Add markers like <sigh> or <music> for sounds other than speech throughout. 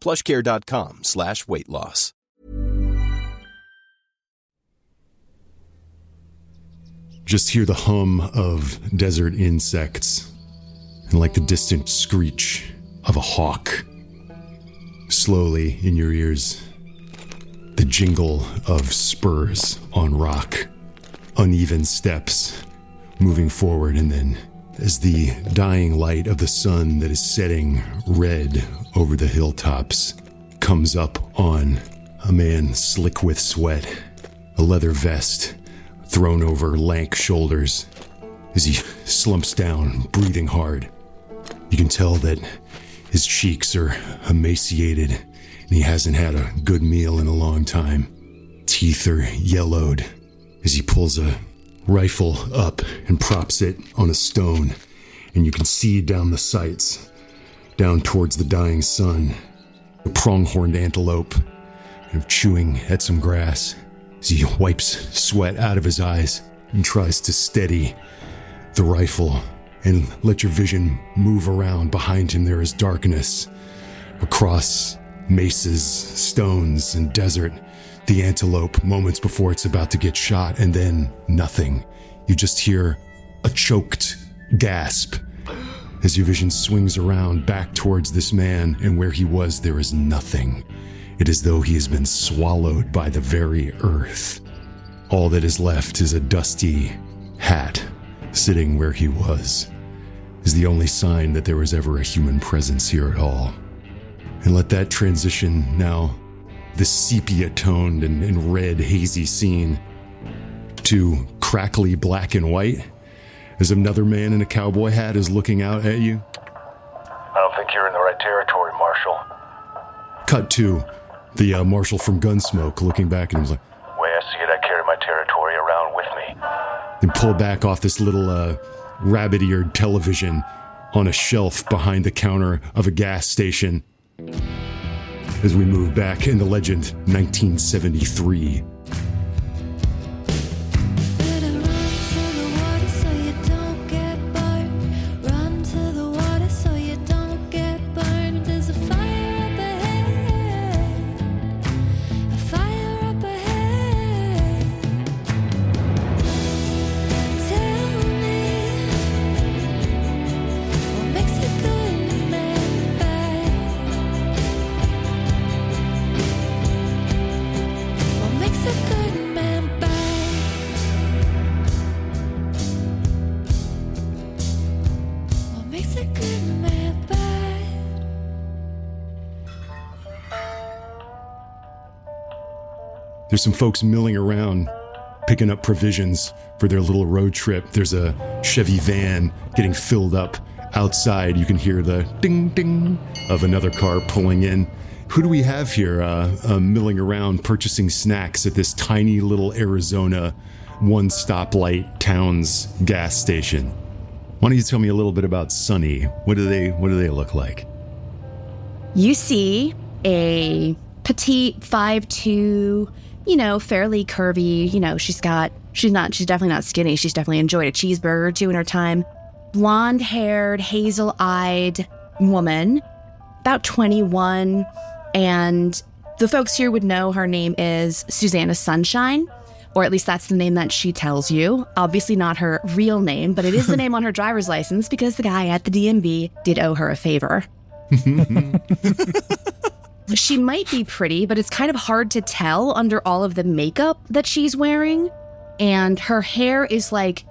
plushcare.com slash weight loss. Just hear the hum of desert insects and like the distant screech of a hawk. Slowly in your ears, the jingle of spurs on rock, uneven steps moving forward, and then as the dying light of the sun that is setting red over the hilltops comes up on a man slick with sweat, a leather vest thrown over lank shoulders as he slumps down, breathing hard. You can tell that his cheeks are emaciated and he hasn't had a good meal in a long time. Teeth are yellowed as he pulls a rifle up and props it on a stone, and you can see down the sights, down towards the dying sun, a pronghorned antelope of chewing at some grass as he wipes sweat out of his eyes and tries to steady the rifle and let your vision move around. Behind him, there is darkness across mesas, stones, and desert. The antelope, moments before it's about to get shot, and then nothing. You just hear a choked gasp as your vision swings around back towards this man, and where he was, there is nothing. It is though he has been swallowed by the very earth. All that is left is a dusty hat sitting where he was, is the only sign that there was ever a human presence here at all. And let that transition now, this sepia toned and, and red, hazy scene, to crackly black and white as another man in a cowboy hat is looking out at you. I don't think you're in the right territory, Marshal. Cut to the uh, marshal from Gunsmoke looking back and he's like, Way I see it, I carry my territory around with me. and pull back off this little uh, rabbit eared television on a shelf behind the counter of a gas station. As we move back in the legend, 1973. There's some folks milling around, picking up provisions for their little road trip. There's a Chevy van getting filled up outside. You can hear the ding ding of another car pulling in. Who do we have here uh, uh, milling around purchasing snacks at this tiny little Arizona one stoplight town's gas station? Why don't you tell me a little bit about Sunny? What do they What do they look like? You see a petite five two, you know, fairly curvy. You know, she's got she's not she's definitely not skinny. She's definitely enjoyed a cheeseburger or two in her time. Blonde haired, hazel eyed woman, about twenty one, and the folks here would know her name is Susanna Sunshine. Or at least that's the name that she tells you. Obviously, not her real name, but it is the <laughs> name on her driver's license because the guy at the DMV did owe her a favor. <laughs> <laughs> she might be pretty, but it's kind of hard to tell under all of the makeup that she's wearing. And her hair is like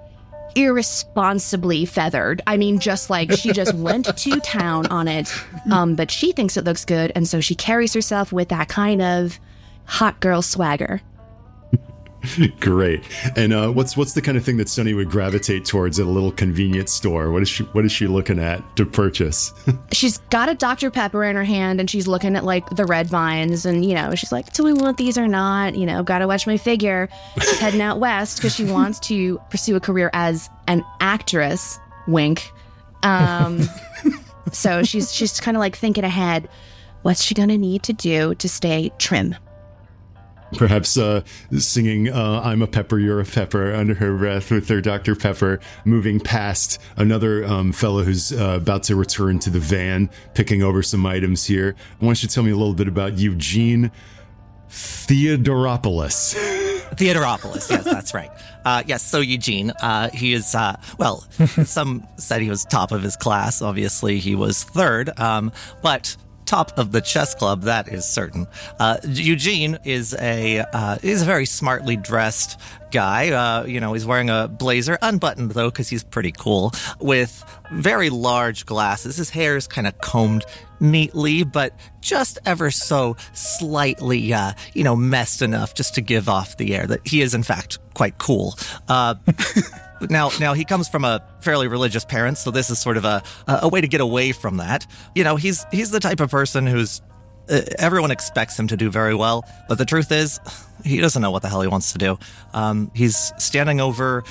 irresponsibly feathered. I mean, just like she just <laughs> went to town on it. Um, but she thinks it looks good. And so she carries herself with that kind of hot girl swagger. <laughs> Great. And uh, what's what's the kind of thing that Sunny would gravitate towards at a little convenience store? What is she What is she looking at to purchase? <laughs> she's got a Dr Pepper in her hand, and she's looking at like the red vines, and you know, she's like, "Do we want these or not?" You know, gotta watch my figure. She's heading out west because she wants to pursue a career as an actress. Wink. Um, <laughs> so she's she's kind of like thinking ahead. What's she gonna need to do to stay trim? Perhaps uh, singing uh, I'm a pepper, you're a pepper under her breath with her Dr. Pepper, moving past another um, fellow who's uh, about to return to the van, picking over some items here. I want you tell me a little bit about Eugene Theodoropoulos. <laughs> Theodoropoulos, yes, that's right. Uh, yes, so Eugene, uh, he is, uh, well, <laughs> some said he was top of his class. Obviously, he was third, um, but top of the chess club, that is certain. Uh, Eugene is a uh, is a very smartly dressed guy. Uh, you know, he's wearing a blazer, unbuttoned though, because he's pretty cool, with very large glasses. His hair is kind of combed neatly, but just ever so slightly, uh, you know, messed enough just to give off the air that he is, in fact, quite cool. Uh, <laughs> now, now he comes from a fairly religious parent, so this is sort of a a way to get away from that. You know, he's he's the type of person who's uh, everyone expects him to do very well, but the truth is, <sighs> he doesn't know what the hell he wants to do. Um, he's standing over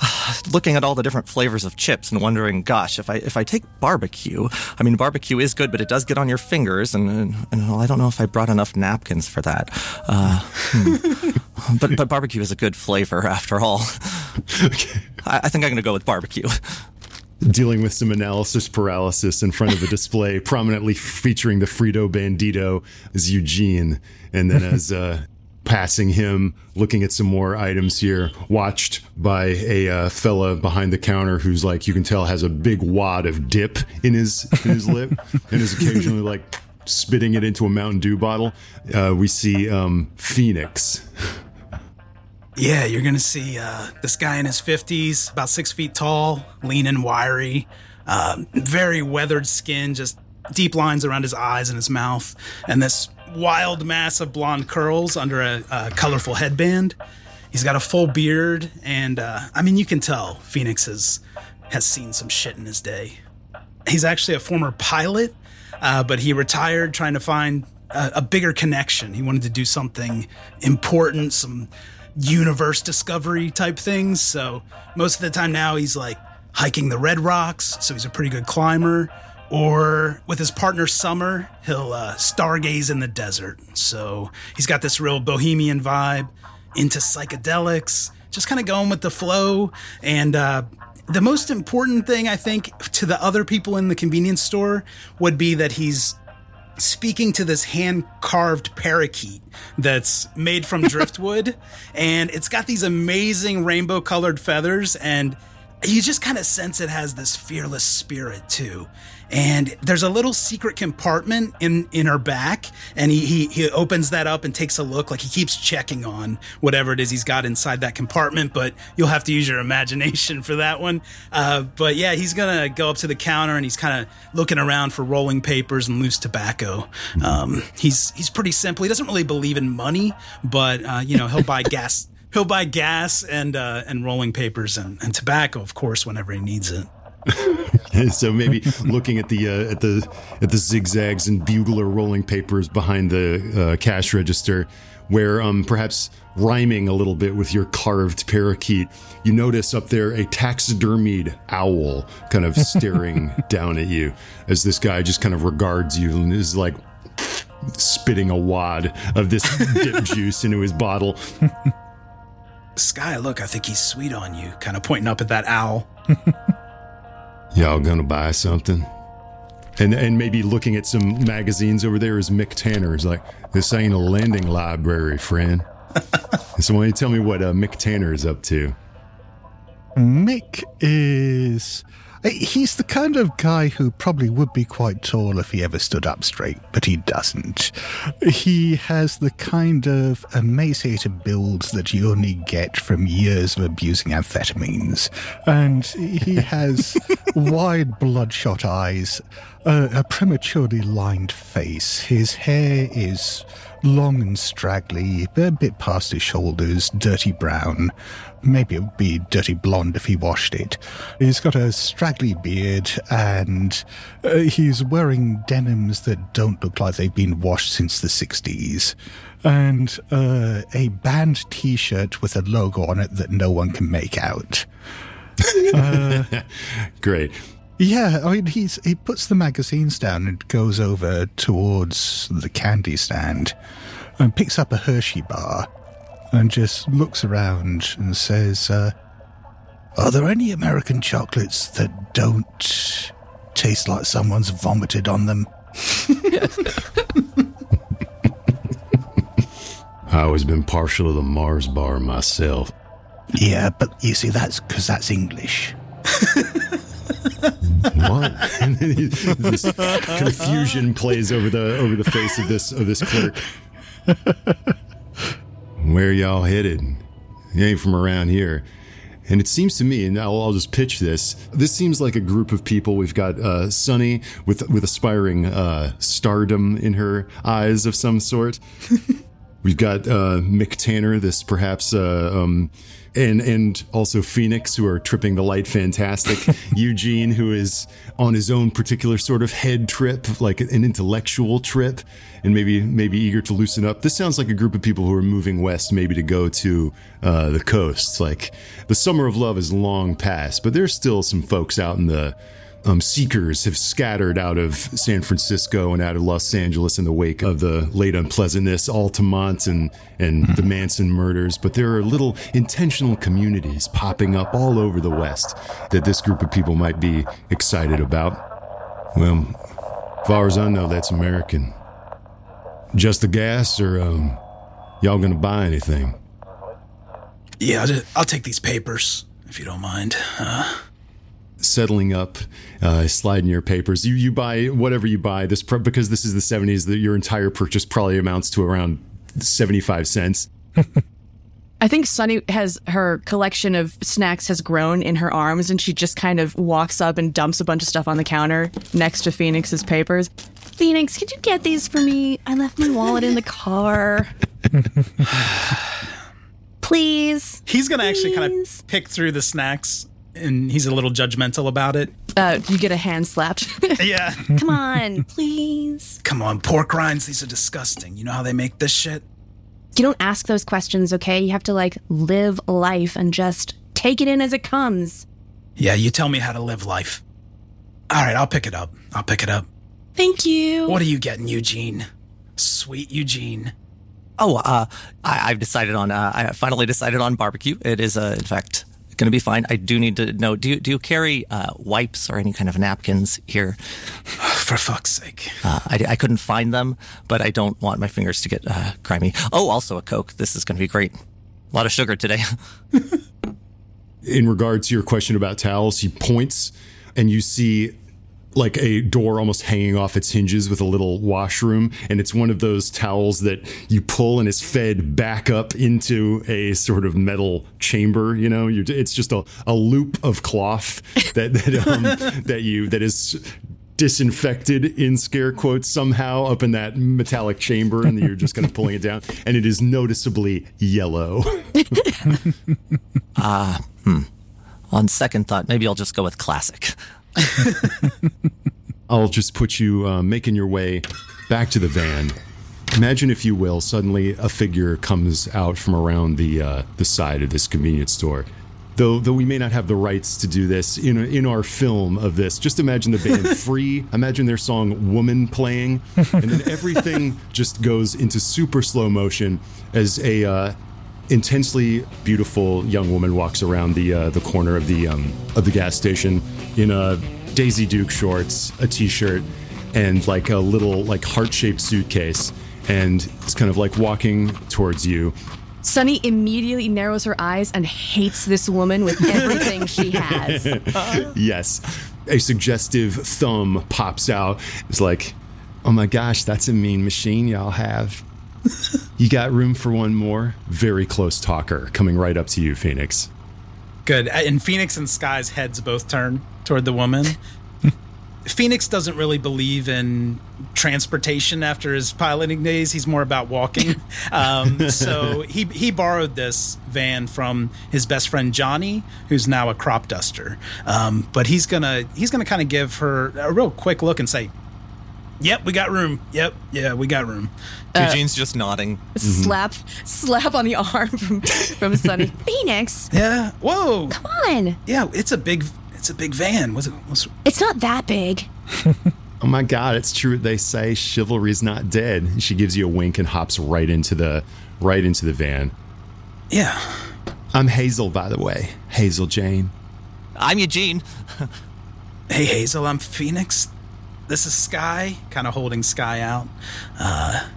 <sighs> looking at all the different flavors of chips and wondering, gosh, if I if I take barbecue, I mean barbecue is good, but it does get on your fingers, and, and, and well, I don't know if I brought enough napkins for that. Uh, hmm. <laughs> but but barbecue is a good flavor after all. <laughs> Okay. I, I think I'm going to go with barbecue. Dealing with some analysis paralysis in front of a display <laughs> prominently featuring the Frito Bandito is Eugene, and then as uh, passing him, looking at some more items here, watched by a uh, fella behind the counter who's like, you can tell has a big wad of dip in his in his lip, <laughs> and is occasionally like spitting it into a Mountain Dew bottle. Uh, we see um, Fenix. Yeah, you're gonna see uh, this guy in his 50s, about six feet tall, lean and wiry, uh, very weathered skin, just deep lines around his eyes and his mouth, and this wild mass of blonde curls under a, a colorful headband. He's got a full beard, and uh, I mean, you can tell Fenix has, has seen some shit in his day. He's actually a former pilot, uh, but he retired trying to find a, a bigger connection. He wanted to do something important, some universe discovery type things. So most of the time now he's like hiking the Red Rocks, so he's a pretty good climber. Or with his partner Summer, he'll uh, stargaze in the desert. So he's got this real bohemian vibe, into psychedelics, just kind of going with the flow. And uh, the most important thing, I think, to the other people in the convenience store would be that he's speaking to this hand carved parakeet that's made from <laughs> driftwood and it's got these amazing rainbow colored feathers and you just kind of sense it has this fearless spirit too. And there's a little secret compartment in in her back, and he, he he opens that up and takes a look. Like he keeps checking on whatever it is he's got inside that compartment. But you'll have to use your imagination for that one. Uh, but yeah, he's gonna go up to the counter and he's kind of looking around for rolling papers and loose tobacco. Um, he's he's pretty simple. He doesn't really believe in money, but uh, you know he'll buy <laughs> gas he'll buy gas and uh, and rolling papers and, and tobacco, of course, whenever he needs it. <laughs> <laughs> so maybe looking at the uh, at the at the zigzags and bugler rolling papers behind the uh, cash register, where um, perhaps rhyming a little bit with your carved parakeet, you notice up there a taxidermied owl kind of <laughs> staring down at you as this guy just kind of regards you and is like spitting a wad of this dip <laughs> juice into his bottle. Sky, look, I think he's sweet on you, kind of pointing up at that owl. Y'all gonna buy something? And and maybe looking at some magazines over there is Mick Tanner. He's like, this ain't a lending library, friend. <laughs> so why don't you tell me what uh, Mick Tanner is up to? Mick is. Eh, he's the kind of guy who probably would be quite tall if he ever stood up straight, but he doesn't. He has the kind of emaciated build that you only get from years of abusing amphetamines. And he <laughs> has wide, bloodshot eyes, a, a prematurely lined face. His hair is long and straggly, a bit past his shoulders, dirty brown. Maybe it would be dirty blonde if he washed it. He's got a straggly beard and uh, he's wearing denims that don't look like they've been washed since the 60s. And uh, a band t shirt with a logo on it that no one can make out. <laughs> Uh, Great. Yeah, I mean, he's he puts the magazines down and goes over towards the candy stand and picks up a Hershey bar and just looks around and says, uh, Are there any American chocolates that don't taste like someone's vomited on them? <laughs> I've always been partial to the Mars bar myself. Yeah, but you see, that's because that's English. <laughs> what? <laughs> And then he- this confusion plays over the over the face of this of this clerk. Where y'all headed? You ain't from around here. And it seems to me, and I'll, I'll just pitch this. This seems like a group of people. We've got uh, Sunny with with aspiring uh, stardom in her eyes of some sort. <laughs> We've got uh, Mick Tanner, this perhaps, uh, um, and and also Fenix, who are tripping the light fantastic. <laughs> Eugene, who is on his own particular sort of head trip, like an intellectual trip, and maybe maybe eager to loosen up. This sounds like a group of people who are moving west, maybe to go to uh, the coast. Like the summer of love is long past, but there's still some folks out in the um, seekers have scattered out of San Francisco and out of Los Angeles in the wake of the late unpleasantness, Altamont and and the Manson murders. But there are little intentional communities popping up all over the West that this group of people might be excited about. Well, as far as I know, that's American. Just the gas, or um, y'all gonna buy anything? Yeah, I'll, just, I'll take these papers if you don't mind. Uh, settling up, uh, sliding your papers. You you buy whatever you buy. This pro- because this is the seventies. That your entire purchase probably amounts to around seventy five cents. <laughs> I think Sunny has her collection of snacks has grown in her arms, and she just kind of walks up and dumps a bunch of stuff on the counter next to Fenix's papers. Fenix, could you get these for me? I left my wallet in the car. <laughs> Please. he's gonna actually kind of pick through the snacks, and he's a little judgmental about it. Uh, you get a hand slapped. <laughs> Yeah. Come on, please. Come on, pork rinds. These are disgusting. You know how they make this shit? You don't ask those questions, okay? You have to like live life and just take it in as it comes. Yeah, you tell me how to live life. All right, I'll pick it up. I'll pick it up. Thank you. What are you getting, Eugene? Sweet Eugene. Oh, uh, I, I've decided on. Uh, I finally decided on barbecue. It is, uh, in fact, going to be fine. I do need to know. Do you do you carry uh, wipes or any kind of napkins here? <sighs> For fuck's sake. Uh, I, I couldn't find them, but I don't want my fingers to get uh, grimy. Oh, also a Coke. This is going to be great. A lot of sugar today. <laughs> in regards to your question about towels, he points and you see like a door almost hanging off its hinges with a little washroom and it's one of those towels that you pull and is fed back up into a sort of metal chamber you know You're, it's just a, a loop of cloth <laughs> that that, um, that you that is disinfected in scare quotes somehow up in that metallic chamber and you're just kind of pulling it down and it is noticeably yellow <laughs> Ah, hmm. On second thought, maybe I'll just go with classic. <laughs> I'll just put you uh, making your way back to the van. Imagine, if you will, suddenly a figure comes out from around the uh, the side of this convenience store. Though, though we may not have the rights to do this in in our film of this, just imagine the band <laughs> Free. Imagine their song "Woman" playing, and then everything <laughs> just goes into super slow motion as a uh, intensely beautiful young woman walks around the uh, the corner of the um, of the gas station in a Daisy Duke shorts, a t-shirt, and like a little like heart-shaped suitcase, and it's kind of like walking towards you. Sunny immediately narrows her eyes and hates this woman with everything she <laughs> has. yes, a suggestive thumb pops out. It's like, oh my gosh, that's a mean machine y'all have. <laughs> you got room for one more? Very close talker coming right up to you, Fenix. Good. And Fenix and Sky's heads both turn toward the woman. <laughs> Fenix doesn't really believe in transportation after his piloting days. He's more about walking. <laughs> Um, so he he borrowed this van from his best friend Johnny, who's now a crop duster. Um, but he's gonna he's gonna kind of give her a real quick look and say, "Yep, we got room. Yep, yeah, we got room." Uh, Eugene's just nodding. Mm-hmm. Slap, slap on the arm from from Sunny. <laughs> Fenix, Yeah. Whoa. come on! Yeah, it's a big it's a big van. What's it? What's, It's not that big. <laughs> Oh my God, it's true. They say chivalry's not dead. She gives you a wink and hops right into the right into the van. yeah. I'm Hazel, by the way. Hazel Jane. I'm Eugene. Hey Hazel, I'm Fenix. This is Sky, kind of holding Sky out. Uh,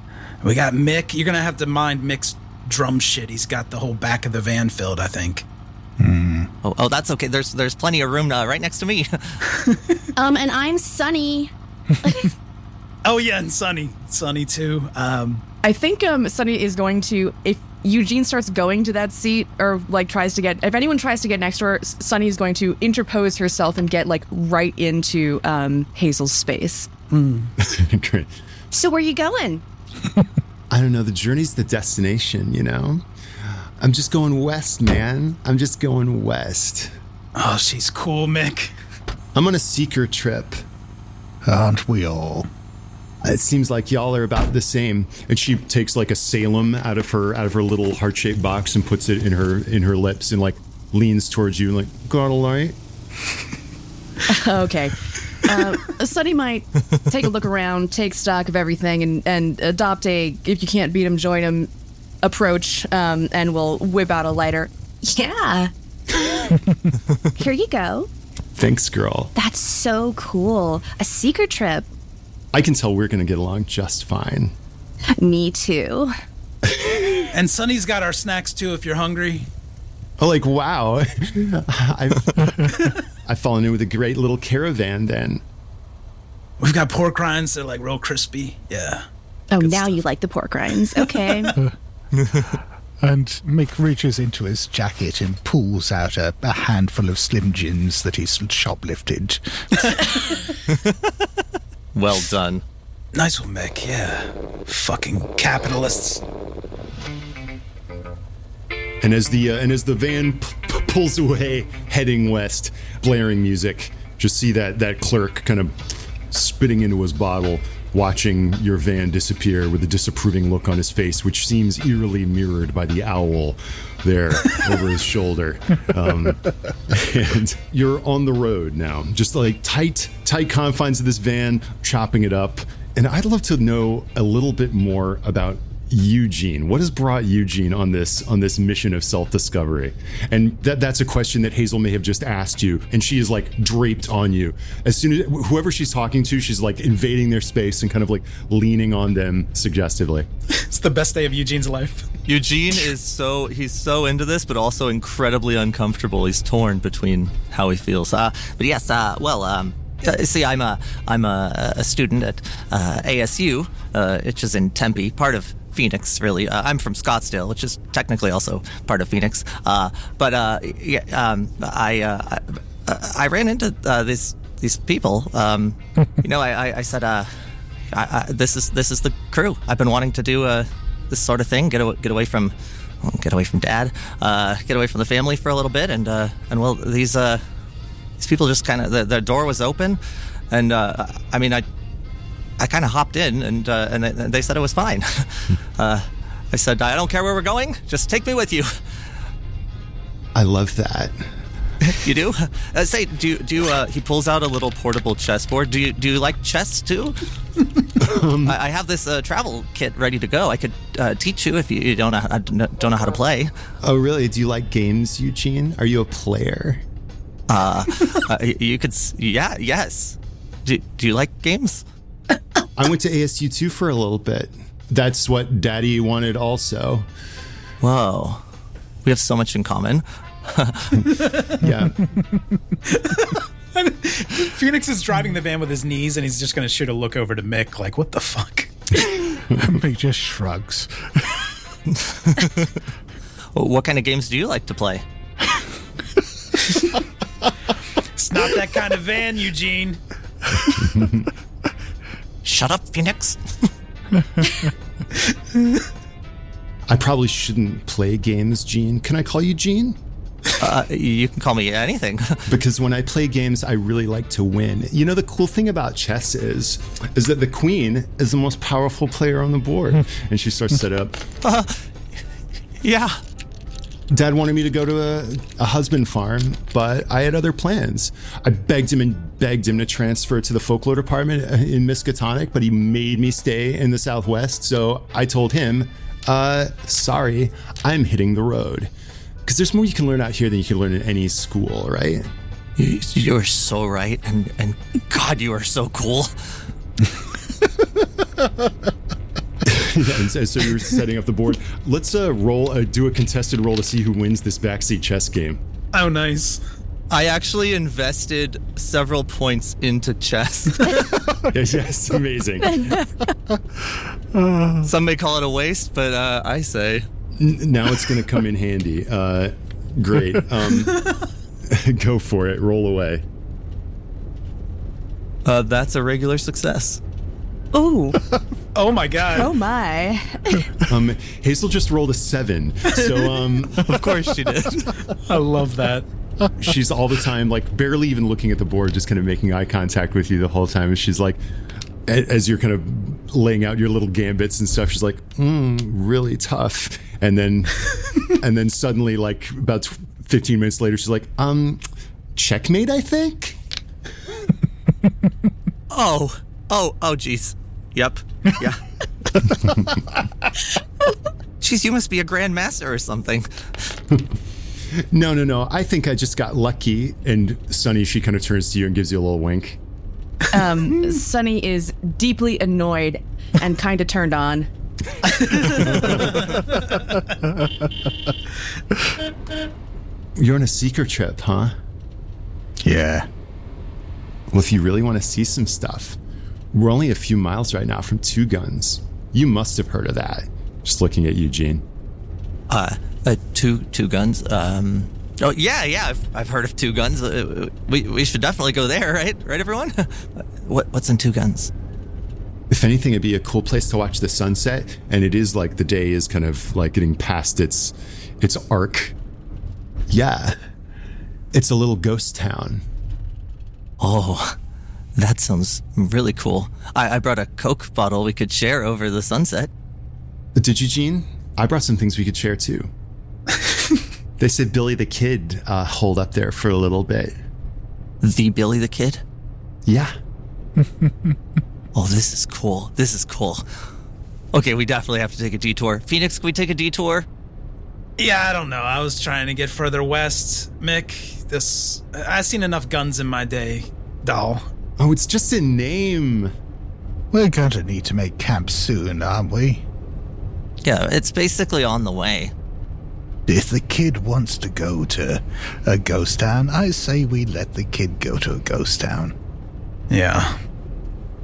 we got Mick. You're gonna have to mind Mick's drum shit. He's got the whole back of the van filled, I think. Oh, oh, that's okay. There's there's plenty of room uh, right next to me. <laughs> Um, and I'm Sunny. <laughs> Oh yeah, and Sunny, Sunny too. Um, I think um Sunny is going to if Eugene starts going to that seat or like tries to get if anyone tries to get next to her, S- Sunny is going to interpose herself and get like right into um Hazel's space. <laughs> Great. So where are you going? <laughs> I don't know. The journey's the destination, you know? I'm just going west, man. I'm just going west. oh, she's cool, Mick. I'm on a seeker trip. Aren't we all? It seems like y'all are about the same. And she takes like a Salem out of her out of her little heart-shaped box and puts it in her in her lips and like leans towards you and like, got a light? <laughs> okay. Uh, Sunny might take a look around, take stock of everything, and, and adopt a if you can't beat him, join him approach, um, and will whip out a lighter. Yeah. <laughs> Here you go. Thanks, girl. That's so cool. A secret trip. I can tell we're gonna get along just fine. Me too. <laughs> And Sunny's got our snacks too. If you're hungry. Oh, like wow. <laughs> I've <laughs> I've fallen in with a great little caravan then. We've got pork rinds. They're like real crispy. Yeah. Oh, now you like the pork rinds. Okay. And Mick reaches into his jacket and pulls out a, a handful of Slim Jims that he's shoplifted. Well done. Nice one, Mick. Yeah. Fucking capitalists. And as the uh, and as the van p- p- pulls away, heading west, blaring music, just see that that clerk kind of spitting into his bottle, watching your van disappear with a disapproving look on his face, which seems eerily mirrored by the owl there <laughs> over his shoulder. Um, and you're on the road now, just like tight, tight confines of this van, chopping it up. And I'd love to know a little bit more about Eugene. What has brought Eugene on this on this mission of self-discovery? And that that's a question that Hazel may have just asked you, and she is like draped on you. As soon as whoever she's talking to, she's like invading their space and kind of like leaning on them suggestively. <laughs> It's the best day of Eugene's life. Eugene is so he's so into this, but also incredibly uncomfortable. He's torn between how he feels. Uh, but yes, uh, well, um, uh, see, I'm a I'm a, a student at uh, ASU, uh, which is in Tempe, part of Phoenix. Really, uh, I'm from Scottsdale, which is technically also part of Phoenix. Uh, but uh, yeah, um, I, uh, I I ran into uh, these these people. Um, <laughs> you know, I, I, I said, uh, I, I, this is this is the crew. I've been wanting to do uh, this sort of thing. Get away, get away from well, get away from dad. Uh, get away from the family for a little bit. And uh, and well, these uh, these people just kind of the, the door was open, and uh, I mean I I kind of hopped in and uh, and they, they said it was fine. <laughs> uh, I said I don't care where we're going. Just take me with you. I love that. <laughs> You do? Uh, say, do you, do you, uh, he pulls out a little portable chessboard. Do you do you like chess too? I, I have this uh, travel kit ready to go. I could uh, teach you if you, you don't know don't know how to play. Oh, really? Do you like games, Eugene? Are you a player? Uh, <laughs> uh you could, s- yeah, yes. Do, do you like games? I went to ASU too for a little bit. That's what Daddy wanted, also. Whoa, we have so much in common. <laughs> Yeah. <laughs> Fenix is driving the van with his knees, and he's just going to shoot a look over to Mick, like, "What the fuck?" <laughs> Mick just shrugs. What kind of games do you like to play? It's not that kind of van, Eugene. Shut up, Fenix. <laughs> I probably shouldn't play games, Gene. Can I call you Gene? Uh, you can call me anything. <laughs> Because when I play games, I really like to win. You know, the cool thing about chess is, is that the queen is the most powerful player on the board. <laughs> and she starts to set up. yeah. Dad wanted me to go to a, a husband farm, but I had other plans. I begged him and begged him to transfer to the folklore department in Miskatonic, but he made me stay in the Southwest. So I told him, uh, sorry, I'm hitting the road. Because there's more you can learn out here than you can learn in any school, right? You, you are so right, and and God, you are so cool. <laughs> yeah, and so, so you're setting up the board. Let's uh, roll, uh, do a contested roll to see who wins this backseat chess game. Oh, nice. I actually invested several points into chess. <laughs> yes, yes, amazing. <laughs> Some may call it a waste, but uh, I say N- now it's going to come in handy. Uh, great. Um, <laughs> go for it. Roll away. uh, that's a regular success. Ooh. <laughs> Oh my god. Oh my. <laughs> Um, Hazel just rolled a seven, so um, <laughs> Of course she did. I love that. she's all the time like barely even looking at the board, just kind of making eye contact with you the whole time. And she's like, as you're kind of laying out your little gambits and stuff, she's like, mm, really tough. And then, and then suddenly, like about 15 minutes later, she's like, um, checkmate, I think. Oh, oh, oh, jeez. Yep. Yeah. <laughs> Jeez, you must be a grandmaster or something. <laughs> No, no, no. I think I just got lucky. And Sunny, she kind of turns to you and gives you a little wink. Um, Sunny is deeply annoyed and kind of turned on. <laughs> You're on a seeker trip, huh? Yeah. Well, if you really want to see some stuff, we're only a few miles right now from Two Guns. You must have heard of that. Just looking at Eugene. Uh, uh two two guns. Um. Oh yeah, yeah. I've, I've heard of two guns. Uh, we we should definitely go there, <laughs> right? Right, everyone. <laughs> what what's in two guns? If anything, it'd be a cool place to watch the sunset, and it is like the day is kind of like getting past its its arc. Yeah, it's a little ghost town. Oh, that sounds really cool. I, I brought a Coke bottle we could share over the sunset. Did you, Gene? I brought some things we could share too. <laughs> they said Billy the Kid uh, hold up there for a little bit. The Billy the Kid. Yeah. <laughs> Oh, this is cool. This is cool. Okay, we definitely have to take a detour. Fenix, can we take a detour? Yeah, I don't know. I was trying to get further west, Mick. This I've seen enough guns in my day, doll. Oh, it's just a name. We're going to need to make camp soon, aren't we? Yeah, it's basically on the way. If the kid wants to go to a ghost town, I say we let the kid go to a ghost town. Yeah.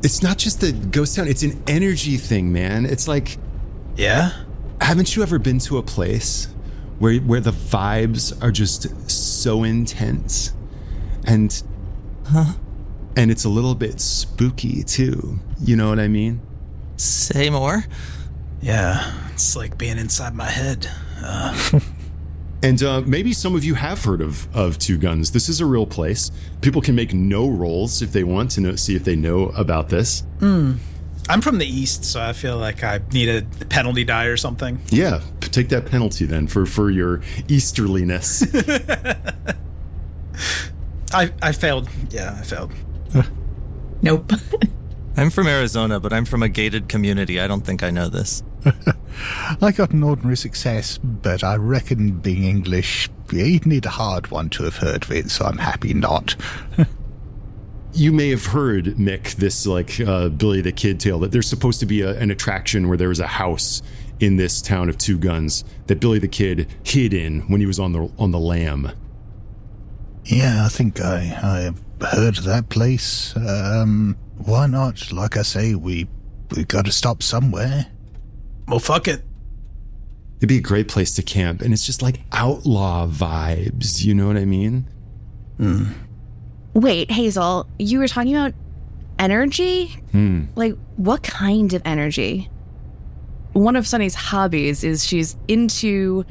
It's not just the ghost town, it's an energy thing, man. It's like Yeah? haven't you ever been to a place where where the vibes are just so intense and and it's a little bit spooky too. You know what I mean? Say more? Yeah. It's like being inside my head. <laughs> And uh, maybe some of you have heard of, of Two Guns. This is a real place. People can make no rolls if they want to know, see if they know about this. I'm from the east, so I feel like I need a penalty die or something. Yeah, take that penalty then for, for your easterliness. <laughs> I I failed. Yeah, I failed. Nope. <laughs> I'm from Arizona, but I'm from a gated community. I don't think I know this. <laughs> I got an ordinary success, but I reckon being English, you'd need a hard one to have heard of it, so I'm happy not. <laughs> you may have heard, Mick, this like uh, Billy the Kid tale that there's supposed to be a, an attraction where there was a house in this town of Two Guns that Billy the Kid hid in when he was on the on the lam. Yeah, I think I I have heard of that place. Um, why not? Like I say, we we got to stop somewhere. Well, fuck it. It'd be a great place to camp, and it's just like outlaw vibes. You know what I mean? Hmm. Wait, Hazel, you were talking about energy? Hmm. Like, what kind of energy? One of Sunny's hobbies is she's into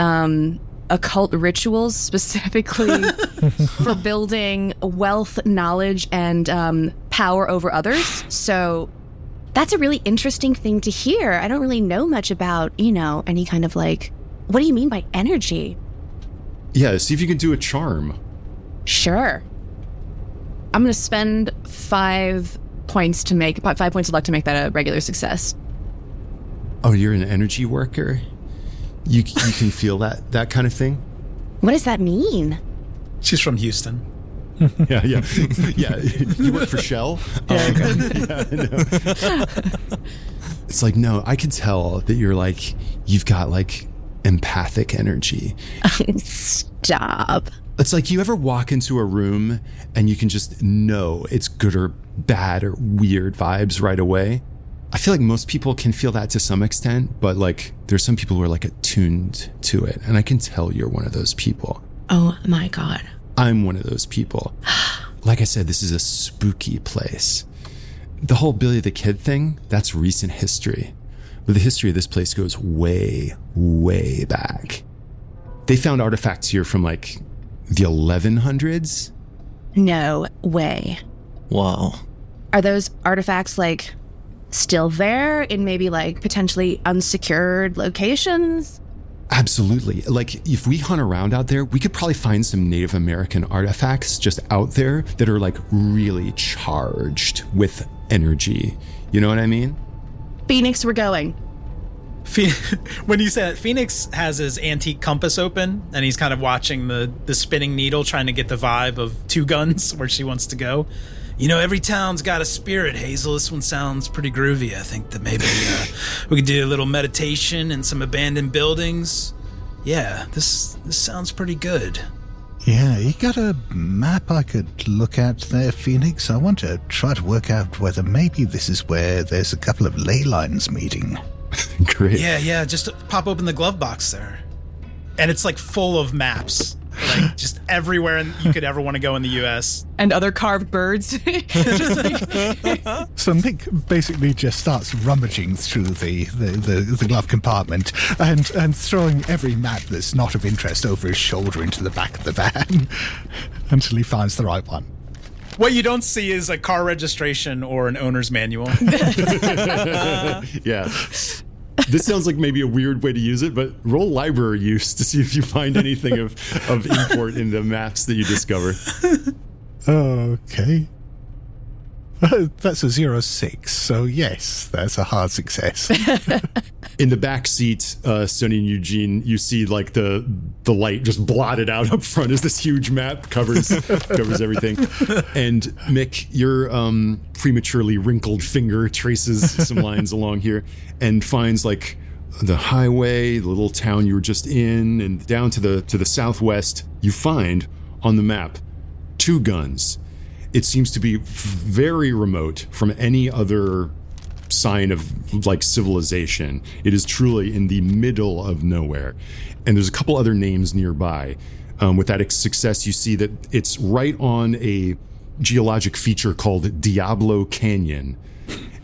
um, occult rituals, specifically <laughs> for building wealth, knowledge, and um, power over others. So that's a really interesting thing to hear. I don't really know much about, you know, any kind of like, what do you mean by energy? Yeah. See if you can do a charm. Sure. I'm going to spend five points to make five points of luck to make that a regular success. Oh, you're an energy worker. You you can feel that that kind of thing. What does that mean? She's from Houston. <laughs> Yeah, yeah, yeah. You work for Shell. <laughs> Oh, yeah, <laughs> yeah I know. It's like no, I can tell that you're like you've got like empathic energy. Stop. It's like you ever walk into a room and you can just know it's good or bad or weird vibes right away. I feel like most people can feel that to some extent, but like there's some people who are like attuned to it. And I can tell you're one of those people. Oh my god. I'm one of those people. <sighs> Like I said, this is a spooky place. The whole Billy the Kid thing, that's recent history. But the history of this place goes way, way back. They found artifacts here from like the 1100s. No way. Whoa. Are those artifacts like still there in maybe like potentially unsecured locations? Absolutely. Like, if we hunt around out there, we could probably find some Native American artifacts just out there that are like really charged with energy. You know what I mean? Fenix, we're going. <laughs> When you said Fenix has his antique compass open and he's kind of watching the the spinning needle trying to get the vibe of two guns <laughs> where she wants to go. You know, every town's got a spirit, Hazel. This one sounds pretty groovy. I think that maybe uh, we could do a little meditation in some abandoned buildings. Yeah, this this sounds pretty good. Yeah, you got a map I could look at there, Fenix? I want to try to work out whether maybe this is where there's a couple of ley lines meeting. <laughs> Great. Yeah, yeah, just pop open the glove box there. And it's like full of maps. Like just everywhere in, you could ever want to go in the US. And other carved birds. <laughs> Like- <laughs> So Mick basically just starts rummaging through the, the, the, the glove compartment and, and throwing every map that's not of interest over his shoulder into the back of the van <laughs> until he finds the right one. What you don't see is a car registration or an owner's manual. yeah. This sounds like maybe a weird way to use it, but roll library use to see if you find anything of, of import in the maps that you discover. <laughs> Okay. Uh, That's a zero six, so yes, that's a hard success. <laughs> In the back seat, uh, Sunny and Eugene, you see like the the light just blotted out up front as this huge map covers <laughs> covers everything. And Mick, your um, prematurely wrinkled finger traces some lines <laughs> along here and finds like the highway, the little town you were just in, and down to the to the southwest, you find on the map two guns. It seems to be very remote from any other sign of like civilization. It is truly in the middle of nowhere. And there's a couple other names nearby. Um, with that success, you see that it's right on a geologic feature called Diablo Canyon.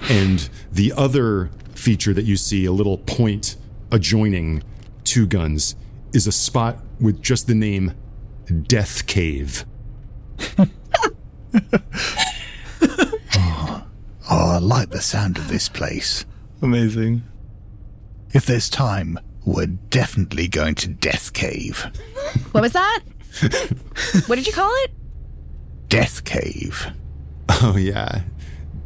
And the other feature that you see, a little point adjoining Two Guns, is a spot with just the name Death Cave. <laughs> <laughs> oh, I like the sound of this place. Amazing. If there's time, we're definitely going to Death Cave. What was that? what did you call it? Death Cave. Oh yeah.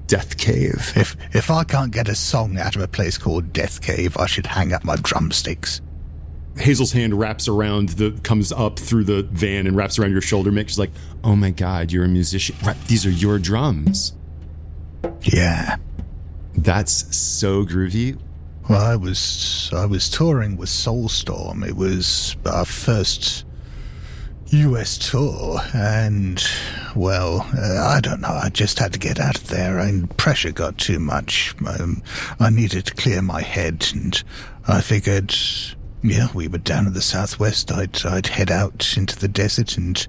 Death Cave. If if I can't get a song out of a place called Death Cave, I should hang up my drumsticks. Hazel's hand wraps around the comes up through the van and wraps around your shoulder. Mick, she's like, "Oh my god, you're a musician. These are your drums." Yeah, that's so groovy. Well, I was I was touring with Soulstorm. It was our first US tour, and well, uh, I don't know. I just had to get out of there, and pressure got too much. Um, I needed to clear my head, and I figured, yeah, we were down in the southwest. I'd I'd head out into the desert and.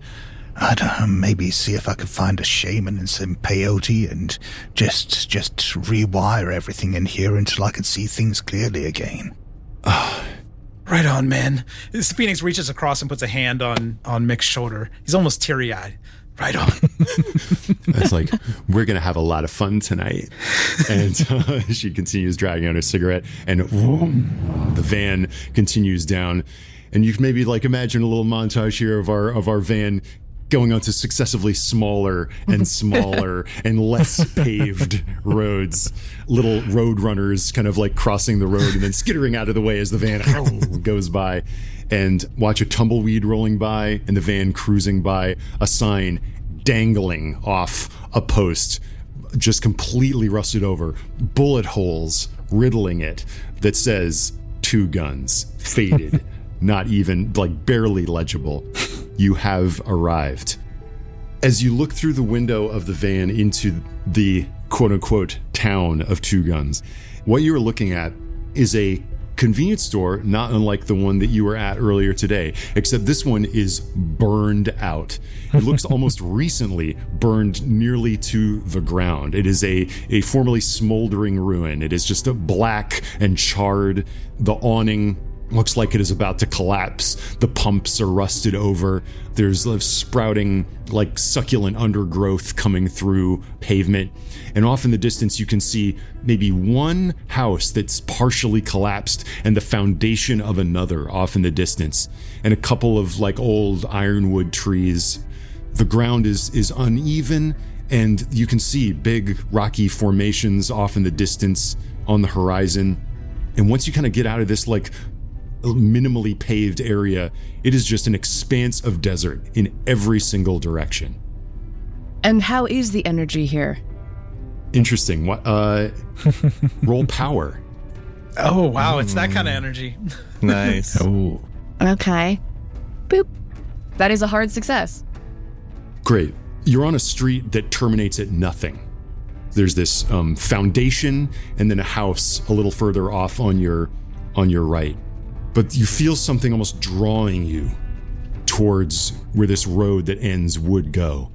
I don't know, maybe see if I could find a shaman and some peyote and just just rewire everything in here until I could see things clearly again. <sighs> Right on, man. This Fenix reaches across and puts a hand on on Mick's shoulder. He's almost teary eyed. Right on. <laughs> It's like we're gonna have a lot of fun tonight, and uh, <laughs> she continues dragging out her cigarette, and whoom, the van continues down, and you can maybe like imagine a little montage here of our of our van going onto successively smaller and <laughs> smaller and less paved roads. Little road runners kind of like crossing the road and then skittering out of the way as the van goes by. And watch a tumbleweed rolling by and the van cruising by, a sign dangling off a post, just completely rusted over, bullet holes riddling it that says Two Guns, faded, <laughs> not even like barely legible you have arrived. As you look through the window of the van into the quote unquote town of Two Guns, what you're looking at is a convenience store not unlike the one that you were at earlier today, except this one is burned out. It looks <laughs> almost recently burned nearly to the ground. It is a, a formerly smoldering ruin. It is just a black and charred. The awning looks like it is about to collapse. The pumps are rusted over. There's sprouting, like succulent undergrowth coming through pavement. And off in the distance, you can see maybe one house that's partially collapsed and the foundation of another off in the distance, and a couple of like old ironwood trees. The ground is is uneven, and you can see big rocky formations off in the distance on the horizon. And once you kind of get out of this like minimally paved area, it is just an expanse of desert in every single direction. And how is the energy here? Interesting. What? Uh, <laughs> roll power. Oh wow, it's that kind of energy. <laughs> Nice. oh. Okay. Boop. That is a hard success. Great. You're on a street that terminates at nothing. There's this um, foundation and then a house a little further off on your on your right but you feel something almost drawing you towards where this road that ends would go.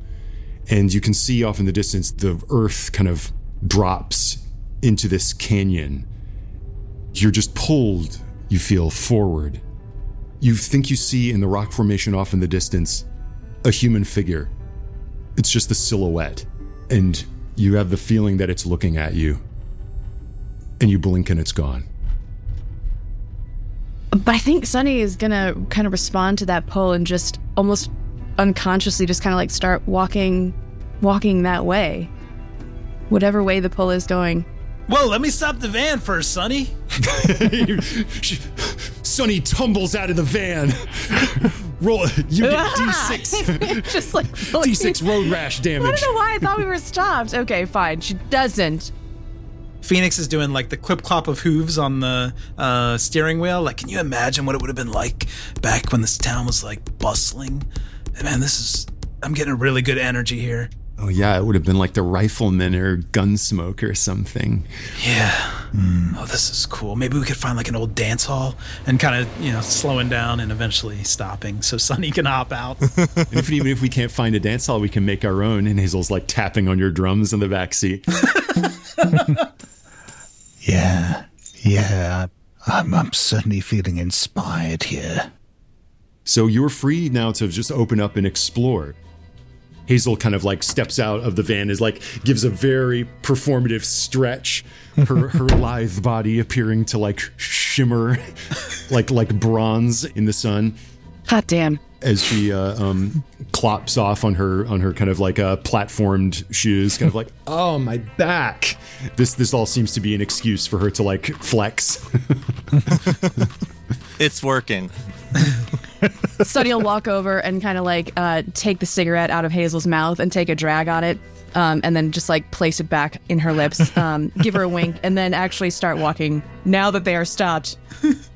And you can see off in the distance the earth kind of drops into this canyon. You're just pulled, you feel, forward. You think you see in the rock formation off in the distance a human figure. It's just the silhouette. And you have the feeling that it's looking at you. And you blink and it's gone. But I think Sunny is gonna kind of respond to that pull and just almost unconsciously just kind of like start walking, walking that way, whatever way the pull is going. Whoa, let me stop the van first, Sunny. <laughs> Sunny tumbles out of the van. Roll. You get <laughs> D6. just like D6 road rash damage. I don't know why I thought we were stopped. Okay, fine. She doesn't. Fenix is doing like the clip clop of hooves on the uh, steering wheel. Like, can you imagine what it would have been like back when this town was like bustling? And man, this is. I'm getting a really good energy here. Oh yeah, it would have been like the rifleman or gunsmoke or something. Yeah. Oh, this is cool. Maybe we could find like an old dance hall and kind of, you know, slowing down and eventually stopping so Sunny can hop out. <laughs> and if, even if we can't find a dance hall, we can make our own. And Hazel's like tapping on your drums in the back seat. <laughs> Yeah, yeah. I'm, I'm certainly feeling inspired here. So you're free now to just open up and explore. Hazel kind of like steps out of the van, is like gives a very performative stretch, her <laughs> her lithe body appearing to like shimmer, <laughs> like like bronze in the sun Hot damn. as she uh, um, clops off on her on her kind of like uh, platformed shoes, kind of like, <laughs> oh my back. This this all seems to be an excuse for her to like flex. It's working. <laughs> Sunny will walk over and kind of like uh, take the cigarette out of Hazel's mouth and take a drag on it, um, and then just like place it back in her lips, um, give her a wink, and then actually start walking. Now that they are stopped,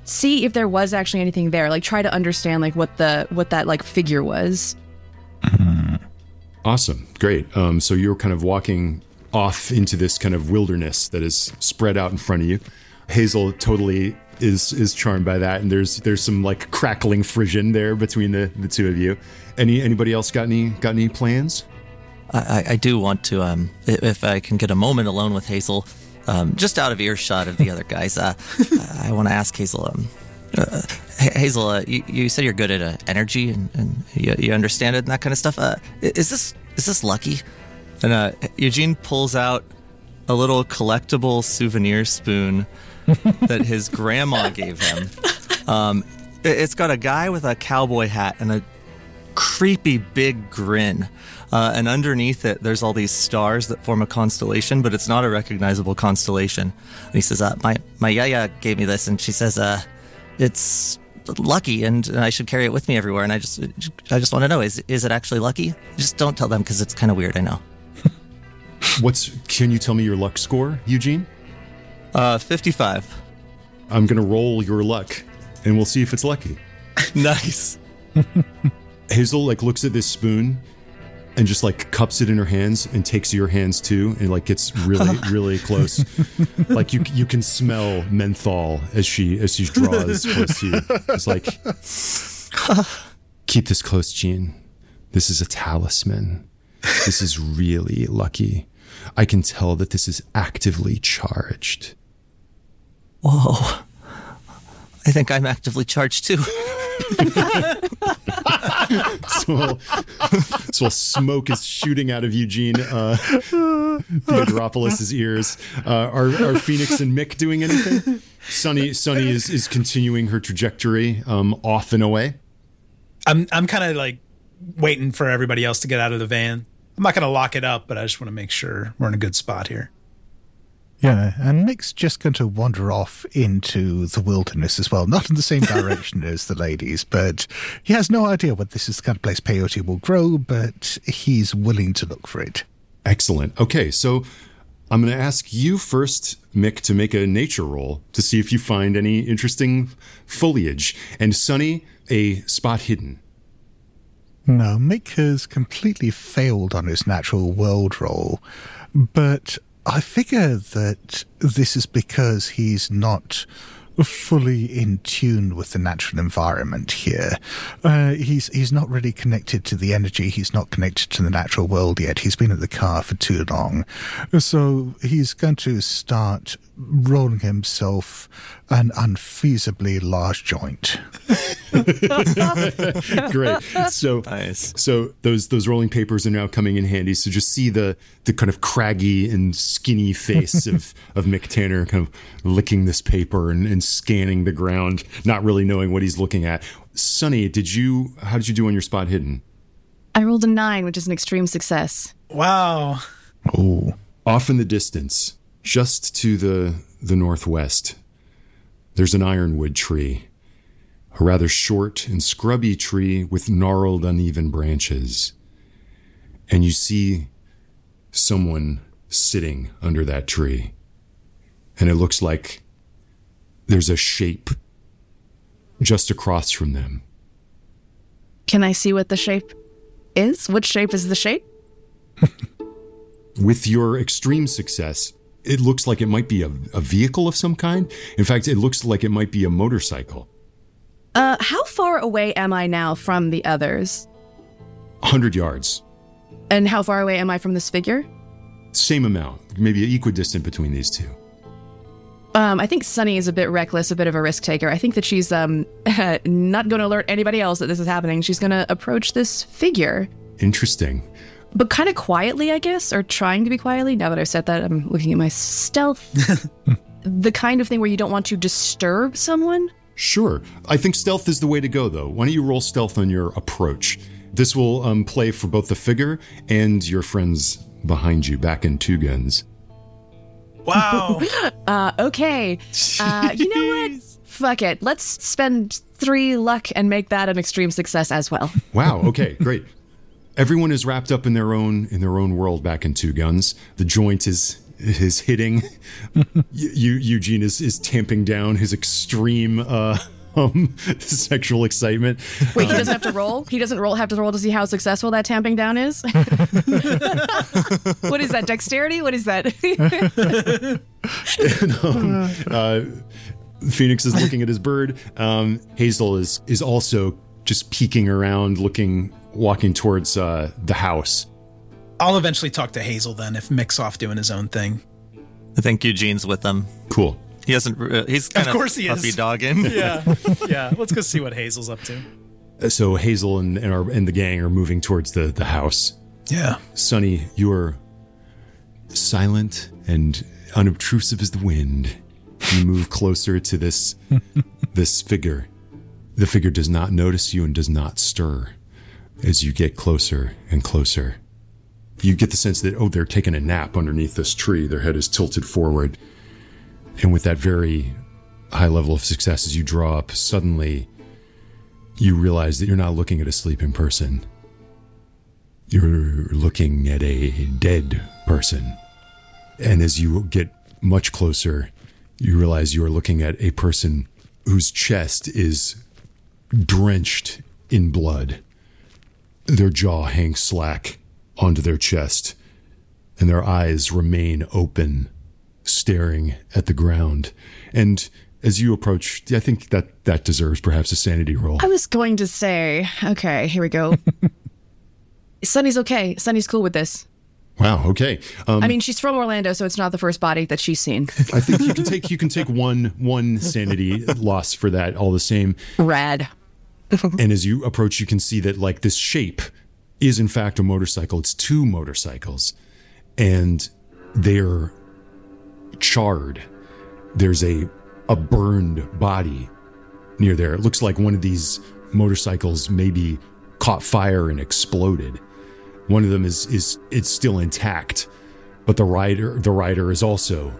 see if there was actually anything there. Like try to understand like what the what that like figure was. Awesome. Great. Um, so you're kind of walking off into this kind of wilderness that is spread out in front of you. Hazel totally is is charmed by that, and there's there's some like crackling frisson there between the, the two of you. Any anybody else got any got any plans? I, I- do want to, um, if I can get a moment alone with Hazel, um, just out of earshot of the other guys. Uh, I want to ask Hazel. Um, uh, Hazel, uh, you, you said you're good at uh, energy and, and you, you understand it and that kind of stuff. Uh, is this is this lucky? And uh, Eugene pulls out a little collectible souvenir spoon that his grandma gave him. Um, it- it's got a guy with a cowboy hat and a creepy big grin. Uh, and underneath it, there's all these stars that form a constellation, but it's not a recognizable constellation. And he says, uh, "My my yaya gave me this, and she says, uh, it's lucky, and I should carry it with me everywhere." And I just I just want to know is is it actually lucky? Just don't tell them because it's kind of weird. I know. <laughs> What's can you tell me your luck score, Eugene? Uh, fifty-five. I'm gonna roll your luck, and we'll see if it's lucky. <laughs> nice. <laughs> Hazel like looks at this spoon and just like cups it in her hands and takes your hands too and like gets really <laughs> really close like you you can smell menthol as she as she draws close to you it's like keep this close Jean this is a talisman this is really lucky I can tell that this is actively charged Whoa. I think I'm actively charged too. <laughs> so, so smoke is shooting out of Eugene uh, Theodoropoulos' ears. Uh, are, are Fenix and Mick doing anything? Sunny, Sunny is, is continuing her trajectory um, off and away. I'm I'm kind of like waiting for everybody else to get out of the van. I'm not going to lock it up, but I just want to make sure we're in a good spot here. Yeah, and Mick's just going to wander off into the wilderness as well. Not in the same direction <laughs> as the ladies, but he has no idea what this is the kind of place peyote will grow, but he's willing to look for it. Excellent. Okay, so I'm going to ask you first, Mick, to make a nature roll to see if you find any interesting foliage. And Sunny, a spot hidden. No, Mick has completely failed on his natural world roll, but I figure that this is because he's not fully in tune with the natural environment here. Uh, he's he's not really connected to the energy. He's not connected to the natural world yet. He's been at the car for too long, so he's going to start rolling himself an unfeasibly large joint. <laughs> Great. So nice. so those those rolling papers are now coming in handy. So just see the the kind of craggy and skinny face <laughs> of of Mick Tanner kind of licking this paper and, and scanning the ground, not really knowing what he's looking at. Sunny, did you how did you do on your spot hidden? I rolled a nine, which is an extreme success. Wow. Oh. Off in the distance, just to the the northwest, there's an ironwood tree. A rather short and scrubby tree with gnarled, uneven branches. And you see someone sitting under that tree. and it looks like there's a shape just across from them. Can I see what the shape is? What shape is the shape? <laughs> With your extreme success, it looks like it might be a, a vehicle of some kind. In fact, it looks like it might be a motorcycle. Uh, how far away am I now from the others? 100 yards. And how far away am I from this figure? Same amount, maybe equidistant between these two. Um, I think Sunny is a bit reckless, a bit of a risk taker. I think that she's um <laughs> not going to alert anybody else that this is happening. She's going to approach this figure, Interesting. But kind of quietly, I guess, or trying to be quietly. Now that I've said that, I'm looking at my stealth. <laughs> the kind of thing where you don't want to disturb someone. Sure. I think stealth is the way to go, though. Why don't you roll stealth on your approach? This will um, play for both the figure and your friends behind you, back in Two Guns. Wow. <laughs> Uh, okay. Uh, you know what? Fuck it. Let's spend three luck and make that an extreme success as well. Wow. Okay. great. Everyone is wrapped up in their own in their own world. Back in Two Guns. The joint is is hitting. <laughs> Eugene is is tamping down his extreme uh, <laughs> um, sexual excitement. Wait, he doesn't have to roll? He doesn't roll have to roll to see how successful that tamping down is? <laughs> what is that? Dexterity? What is that? and, um, uh, Fenix is looking at his bird. Um, Hazel is is also just peeking around, looking, walking towards uh, the house. I'll eventually talk to Hazel then if Mick's off doing his own thing. I think Eugene's with them. Cool. He hasn't. Uh, he's kind Of course he is. puppy dogging. <laughs> Yeah. <laughs> yeah. Let's go see what Hazel's up to. Uh, So Hazel and and, our, and the gang are moving towards the the house. Yeah. Sunny, you are silent and unobtrusive as the wind. You move closer to this <laughs> this figure. The figure does not notice you and does not stir as you get closer and closer. You get the sense that oh, they're taking a nap underneath this tree. Their head is tilted forward. And with that very high level of success as you draw up, suddenly you realize that you're not looking at a sleeping person. You're looking at a dead person. And as you get much closer, you realize you are looking at a person whose chest is drenched in blood. Their jaw hangs slack onto their chest, and their eyes remain open, staring at the ground. And as you approach, I think that that deserves perhaps a sanity roll. I was going to say, okay, here we go. <laughs> Sunny's okay. Sunny's cool with this. Wow. Okay. Um, I mean, she's from Orlando, so it's not the first body that she's seen. I think you can <laughs> take you can take one one sanity loss for that. All the same. Rad. <laughs> and as you approach, you can see that like this shape is in fact a motorcycle. It's two motorcycles, and they're charred. There's a a burned body near there. It looks like one of these motorcycles maybe caught fire and exploded. One of them is is it's still intact, but the rider the rider is also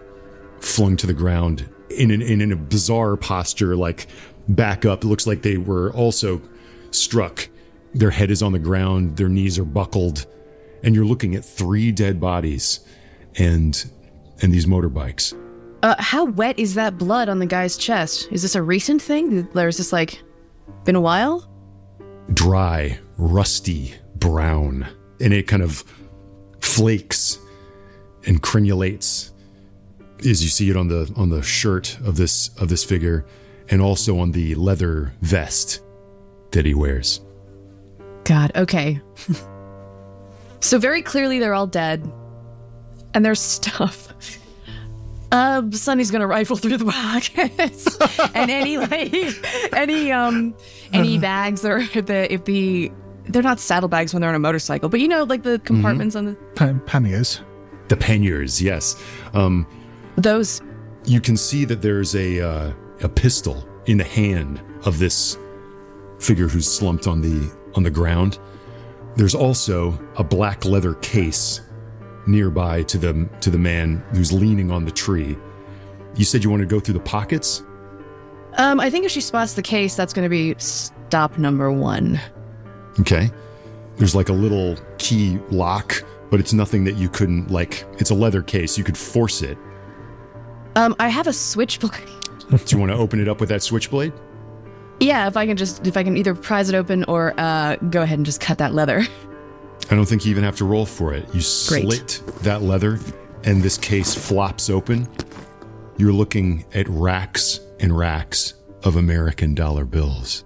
flung to the ground in an, in a bizarre posture, like back up. It looks like they were also struck. Their head is on the ground, their knees are buckled, and you're looking at three dead bodies and and these motorbikes. Uh, how wet is that blood on the guy's chest? Is this a recent thing? Or is this like been a while? Dry, rusty, brown, and it kind of flakes and crenulates as you see it on the on the shirt of this of this figure and also on the leather vest that he wears. God, okay. <laughs> so very clearly they're all dead. And there's stuff. Uh, Sunny's gonna rifle through the <laughs> pockets and any like any um any bags or if the if the they're not saddlebags when they're on a motorcycle, but you know like the compartments on the Pa- panniers. The panniers, yes. Um, those. you can see that there's a uh, a pistol in the hand of this figure who's slumped on the on the ground. There's also a black leather case nearby to the to the man who's leaning on the tree. You said you want to go through the pockets? Um, I think if she spots the case, that's gonna be stop number one. Okay. There's like a little key lock, but it's nothing that you couldn't like it's a leather case. You could force it. Um, I have a switchblade. Do you want to open it up with that switchblade? Yeah, if I can just if I can either prise it open or uh, go ahead and just cut that leather. I don't think you even have to roll for it. You Great. slit that leather, and this case flops open. You're looking at racks and racks of American dollar bills.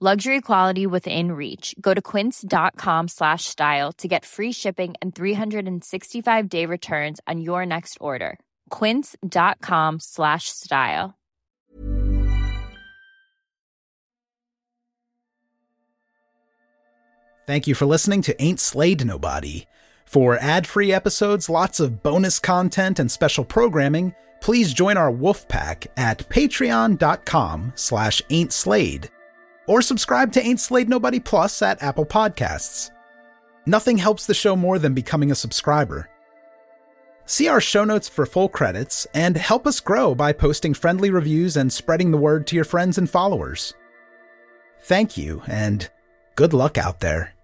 Luxury quality within reach. Go to quince.com slash style to get free shipping and 365 day returns on your next order. Quince.com slash style. Thank you for listening to Ain't Slayed Nobody. For ad-free episodes, lots of bonus content, and special programming, please join our wolf pack at patreon.com slash ain't slayed or subscribe to Ain't Slayed Nobody Plus at Apple Podcasts. Nothing helps the show more than becoming a subscriber. See our show notes for full credits and help us grow by posting friendly reviews and spreading the word to your friends and followers. Thank you, and good luck out there.